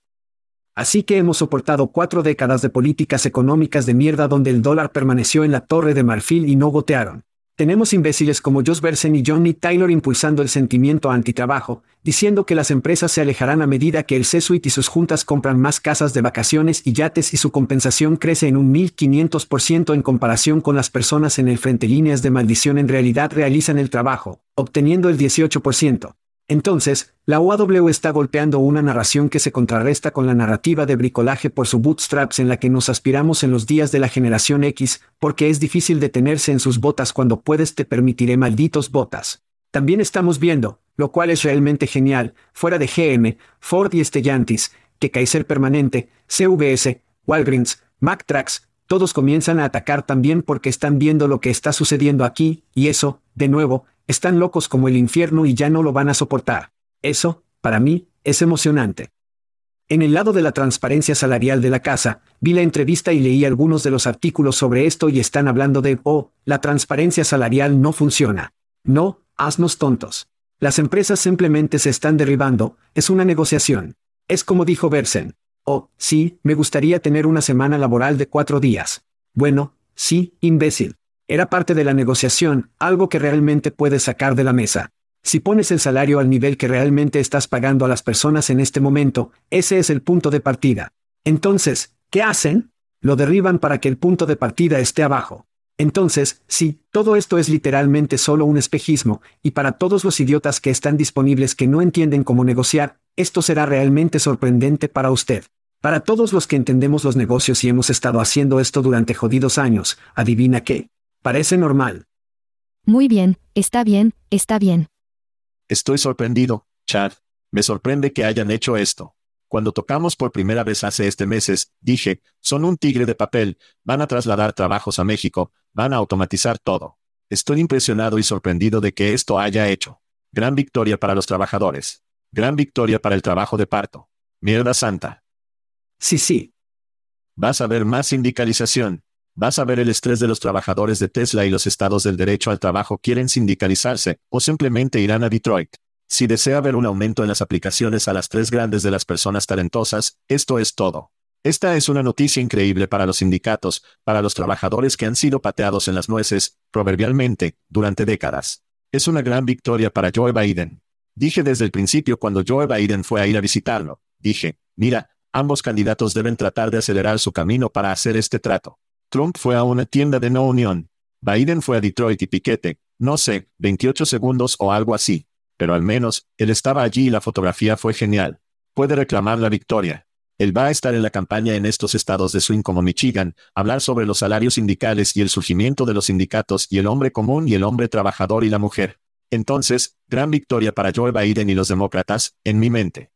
Así que hemos soportado cuatro décadas de políticas económicas de mierda donde el dólar permaneció en la torre de marfil y no gotearon. Tenemos imbéciles como Josh Bersen y Johnny Taylor impulsando el sentimiento antitrabajo, diciendo que las empresas se alejarán a medida que el C-Suite y sus juntas compran más casas de vacaciones y yates y su compensación crece en un 1500% en comparación con las personas en el frente líneas de maldición en realidad realizan el trabajo, obteniendo el 18%. Entonces, la OAW está golpeando una narración que se contrarresta con la narrativa de bricolaje por su bootstraps en la que nos aspiramos en los días de la generación X, porque es difícil detenerse en sus botas cuando puedes te permitiré malditos botas. También estamos viendo, lo cual es realmente genial, fuera de GM, Ford y Stellantis, que Kaiser Permanente, CVS, Walgreens, MacTrax, todos comienzan a atacar también porque están viendo lo que está sucediendo aquí, y eso, de nuevo, están locos como el infierno y ya no lo van a soportar. Eso, para mí, es emocionante. En el lado de la transparencia salarial de la casa, vi la entrevista y leí algunos de los artículos sobre esto y están hablando de, oh, la transparencia salarial no funciona. No, haznos tontos. Las empresas simplemente se están derribando, es una negociación. Es como dijo Bersen. Oh, sí, me gustaría tener una semana laboral de cuatro días. Bueno, sí, imbécil. Era parte de la negociación, algo que realmente puedes sacar de la mesa. Si pones el salario al nivel que realmente estás pagando a las personas en este momento, ese es el punto de partida. Entonces, ¿qué hacen? Lo derriban para que el punto de partida esté abajo. Entonces, sí, todo esto es literalmente solo un espejismo, y para todos los idiotas que están disponibles que no entienden cómo negociar, esto será realmente sorprendente para usted. Para todos los que entendemos los negocios y hemos estado haciendo esto durante jodidos años, adivina qué. Parece normal. Muy bien, está bien, está bien. Estoy sorprendido, Chad. Me sorprende que hayan hecho esto. Cuando tocamos por primera vez hace este meses, dije, son un tigre de papel, van a trasladar trabajos a México, van a automatizar todo. Estoy impresionado y sorprendido de que esto haya hecho. Gran victoria para los trabajadores. Gran victoria para el trabajo de parto. Mierda santa. Sí, sí. Vas a ver más sindicalización, Vas a ver el estrés de los trabajadores de Tesla y los estados del derecho al trabajo quieren sindicalizarse, o simplemente irán a Detroit. Si desea ver un aumento en las aplicaciones a las tres grandes de las personas talentosas, esto es todo. Esta es una noticia increíble para los sindicatos, para los trabajadores que han sido pateados en las nueces, proverbialmente, durante décadas. Es una gran victoria para Joe Biden. Dije desde el principio cuando Joe Biden fue a ir a visitarlo, dije, mira, ambos candidatos deben tratar de acelerar su camino para hacer este trato. Trump fue a una tienda de no unión. Biden fue a Detroit y piquete, no sé, 28 segundos o algo así. Pero al menos, él estaba allí y la fotografía fue genial. Puede reclamar la victoria. Él va a estar en la campaña en estos estados de swing como Michigan, hablar sobre los salarios sindicales y el surgimiento de los sindicatos y el hombre común y el hombre trabajador y la mujer. Entonces, gran victoria para Joe Biden y los demócratas, en mi mente.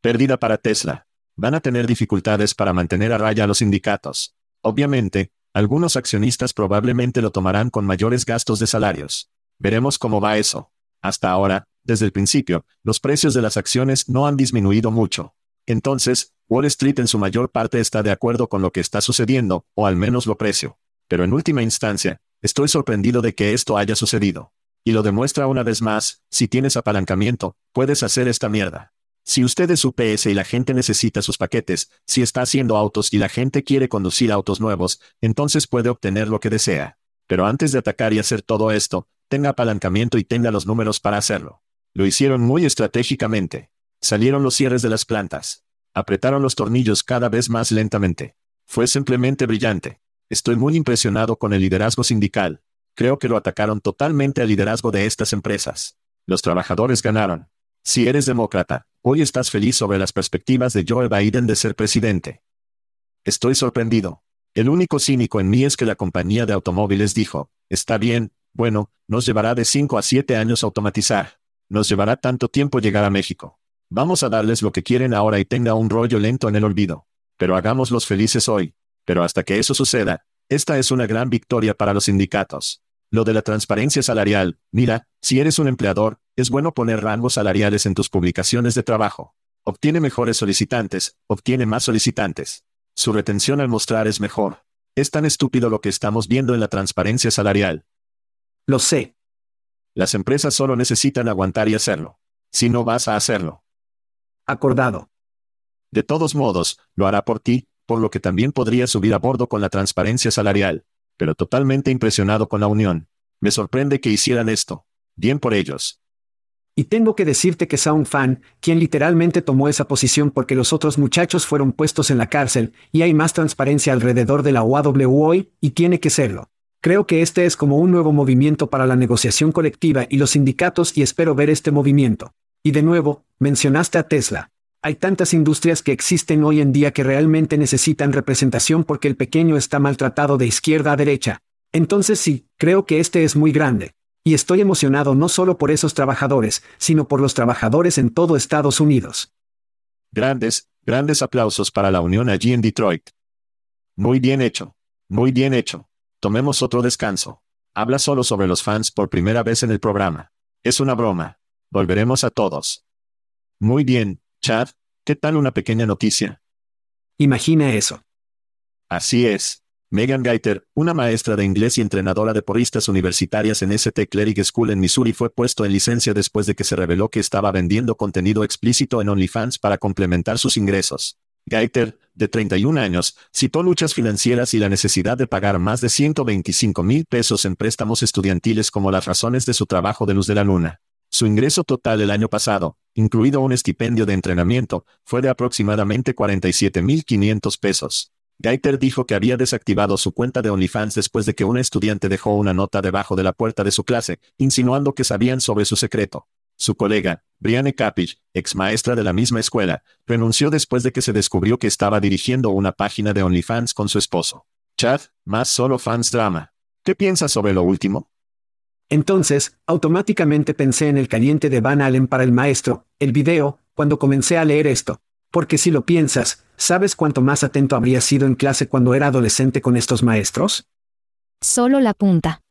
Pérdida para Tesla. Van a tener dificultades para mantener a raya a los sindicatos. Obviamente, algunos accionistas probablemente lo tomarán con mayores gastos de salarios. Veremos cómo va eso. Hasta ahora, desde el principio, los precios de las acciones no han disminuido mucho. Entonces, Wall Street en su mayor parte está de acuerdo con lo que está sucediendo, o al menos lo precio. Pero en última instancia, estoy sorprendido de que esto haya sucedido. Y lo demuestra una vez más, si tienes apalancamiento, puedes hacer esta mierda. Si usted es UPS y la gente necesita sus paquetes, si está haciendo autos y la gente quiere conducir autos nuevos, entonces puede obtener lo que desea. Pero antes de atacar y hacer todo esto, tenga apalancamiento y tenga los números para hacerlo. Lo hicieron muy estratégicamente. Salieron los cierres de las plantas. Apretaron los tornillos cada vez más lentamente. Fue simplemente brillante. Estoy muy impresionado con el liderazgo sindical. Creo que lo atacaron totalmente al liderazgo de estas empresas. Los trabajadores ganaron. Si eres demócrata, hoy estás feliz sobre las perspectivas de Joe Biden de ser presidente. Estoy sorprendido. El único cínico en mí es que la compañía de automóviles dijo, está bien, bueno, nos llevará de 5 a 7 años automatizar. Nos llevará tanto tiempo llegar a México. Vamos a darles lo que quieren ahora y tenga un rollo lento en el olvido. Pero hagámoslos felices hoy. Pero hasta que eso suceda, esta es una gran victoria para los sindicatos. Lo de la transparencia salarial, mira, si eres un empleador, es bueno poner rangos salariales en tus publicaciones de trabajo. Obtiene mejores solicitantes, obtiene más solicitantes. Su retención al mostrar es mejor. Es tan estúpido lo que estamos viendo en la transparencia salarial. Lo sé. Las empresas solo necesitan aguantar y hacerlo. Si no vas a hacerlo. Acordado. De todos modos, lo hará por ti, por lo que también podría subir a bordo con la transparencia salarial pero totalmente impresionado con la unión. Me sorprende que hicieran esto. Bien por ellos. Y tengo que decirte que Sound Fan, quien literalmente tomó esa posición porque los otros muchachos fueron puestos en la cárcel, y hay más transparencia alrededor de la UAW hoy, y tiene que serlo. Creo que este es como un nuevo movimiento para la negociación colectiva y los sindicatos y espero ver este movimiento. Y de nuevo, mencionaste a Tesla. Hay tantas industrias que existen hoy en día que realmente necesitan representación porque el pequeño está maltratado de izquierda a derecha. Entonces sí, creo que este es muy grande. Y estoy emocionado no solo por esos trabajadores, sino por los trabajadores en todo Estados Unidos. Grandes, grandes aplausos para la unión allí en Detroit. Muy bien hecho. Muy bien hecho. Tomemos otro descanso. Habla solo sobre los fans por primera vez en el programa. Es una broma. Volveremos a todos. Muy bien, Chad, ¿qué tal una pequeña noticia? Imagina eso. Así es. Megan Gaiter, una maestra de inglés y entrenadora de poristas universitarias en St. Cleric School en Missouri fue puesto en licencia después de que se reveló que estaba vendiendo contenido explícito en OnlyFans para complementar sus ingresos. Gaiter, de 31 años, citó luchas financieras y la necesidad de pagar más de 125 mil pesos en préstamos estudiantiles como las razones de su trabajo de luz de la luna. Su ingreso total el año pasado, incluido un estipendio de entrenamiento, fue de aproximadamente 47.500 pesos. Gaiter dijo que había desactivado su cuenta de OnlyFans después de que un estudiante dejó una nota debajo de la puerta de su clase, insinuando que sabían sobre su secreto. Su colega, Brianne Capich, ex maestra de la misma escuela, renunció después de que se descubrió que estaba dirigiendo una página de OnlyFans con su esposo. Chad, más solo fans drama. ¿Qué piensas sobre lo último? Entonces, automáticamente pensé en el caliente de Van Allen para el maestro, el video, cuando comencé a leer esto. Porque si lo piensas, ¿sabes cuánto más atento habría sido en clase cuando era adolescente con estos maestros? Solo la punta.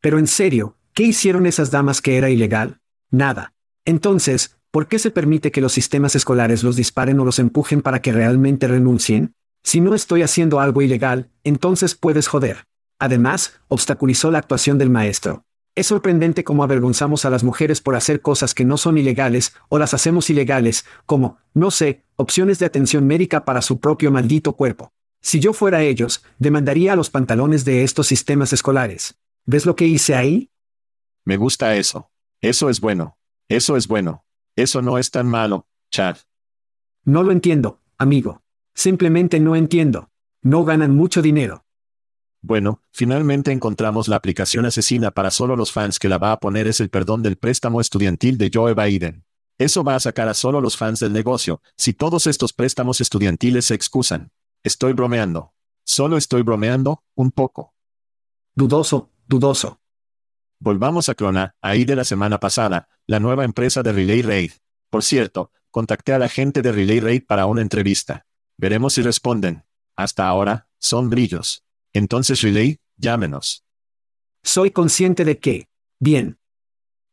Pero en serio, ¿qué hicieron esas damas que era ilegal? Nada. Entonces, ¿por qué se permite que los sistemas escolares los disparen o los empujen para que realmente renuncien? Si no estoy haciendo algo ilegal, entonces puedes joder. Además, obstaculizó la actuación del maestro. Es sorprendente cómo avergonzamos a las mujeres por hacer cosas que no son ilegales, o las hacemos ilegales, como, no sé, opciones de atención médica para su propio maldito cuerpo. Si yo fuera ellos, demandaría a los pantalones de estos sistemas escolares. ¿Ves lo que hice ahí? Me gusta eso. Eso es bueno. Eso es bueno. Eso no es tan malo, Chad. No lo entiendo, amigo. Simplemente no entiendo. No ganan mucho dinero. Bueno, finalmente encontramos la aplicación asesina para solo los fans que la va a poner es el perdón del préstamo estudiantil de Joe Biden. Eso va a sacar a solo los fans del negocio, si todos estos préstamos estudiantiles se excusan. Estoy bromeando. Solo estoy bromeando, un poco. Dudoso, dudoso. Volvamos a Clona, ahí de la semana pasada, la nueva empresa de Relay Raid. Por cierto, contacté a la gente de Relay Raid para una entrevista. Veremos si responden. Hasta ahora, son brillos. Entonces Relay, llámenos. Soy consciente de que. Bien.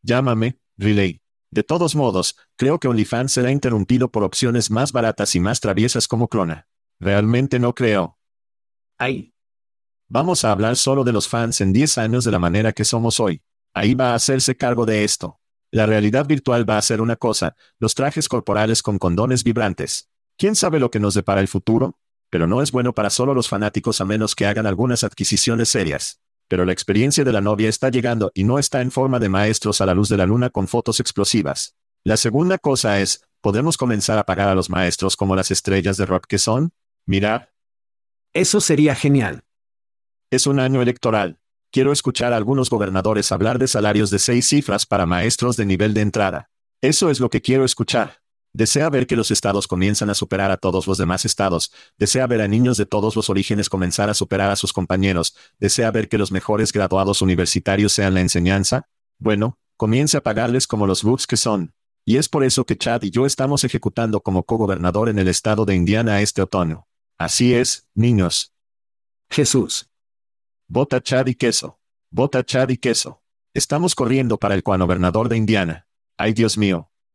Llámame, Relay. De todos modos, creo que OnlyFans será interrumpido por opciones más baratas y más traviesas como Clona. Realmente no creo. Ahí. Vamos a hablar solo de los fans en 10 años de la manera que somos hoy. Ahí va a hacerse cargo de esto. La realidad virtual va a ser una cosa, los trajes corporales con condones vibrantes. ¿Quién sabe lo que nos depara el futuro? Pero no es bueno para solo los fanáticos a menos que hagan algunas adquisiciones serias. Pero la experiencia de la novia está llegando y no está en forma de maestros a la luz de la luna con fotos explosivas. La segunda cosa es, ¿podemos comenzar a pagar a los maestros como las estrellas de rock que son? Mirar. Eso sería genial. Es un año electoral. Quiero escuchar a algunos gobernadores hablar de salarios de seis cifras para maestros de nivel de entrada. Eso es lo que quiero escuchar. Desea ver que los estados comienzan a superar a todos los demás estados, desea ver a niños de todos los orígenes comenzar a superar a sus compañeros, desea ver que los mejores graduados universitarios sean la enseñanza. Bueno, comience a pagarles como los books que son. Y es por eso que Chad y yo estamos ejecutando como co-gobernador en el estado de Indiana este otoño. Así es, niños. Jesús. Vota Chad y queso. Vota Chad y queso. Estamos corriendo para el gobernador de Indiana. Ay Dios mío.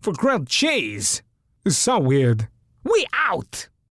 for grilled cheese. It's so weird. We out!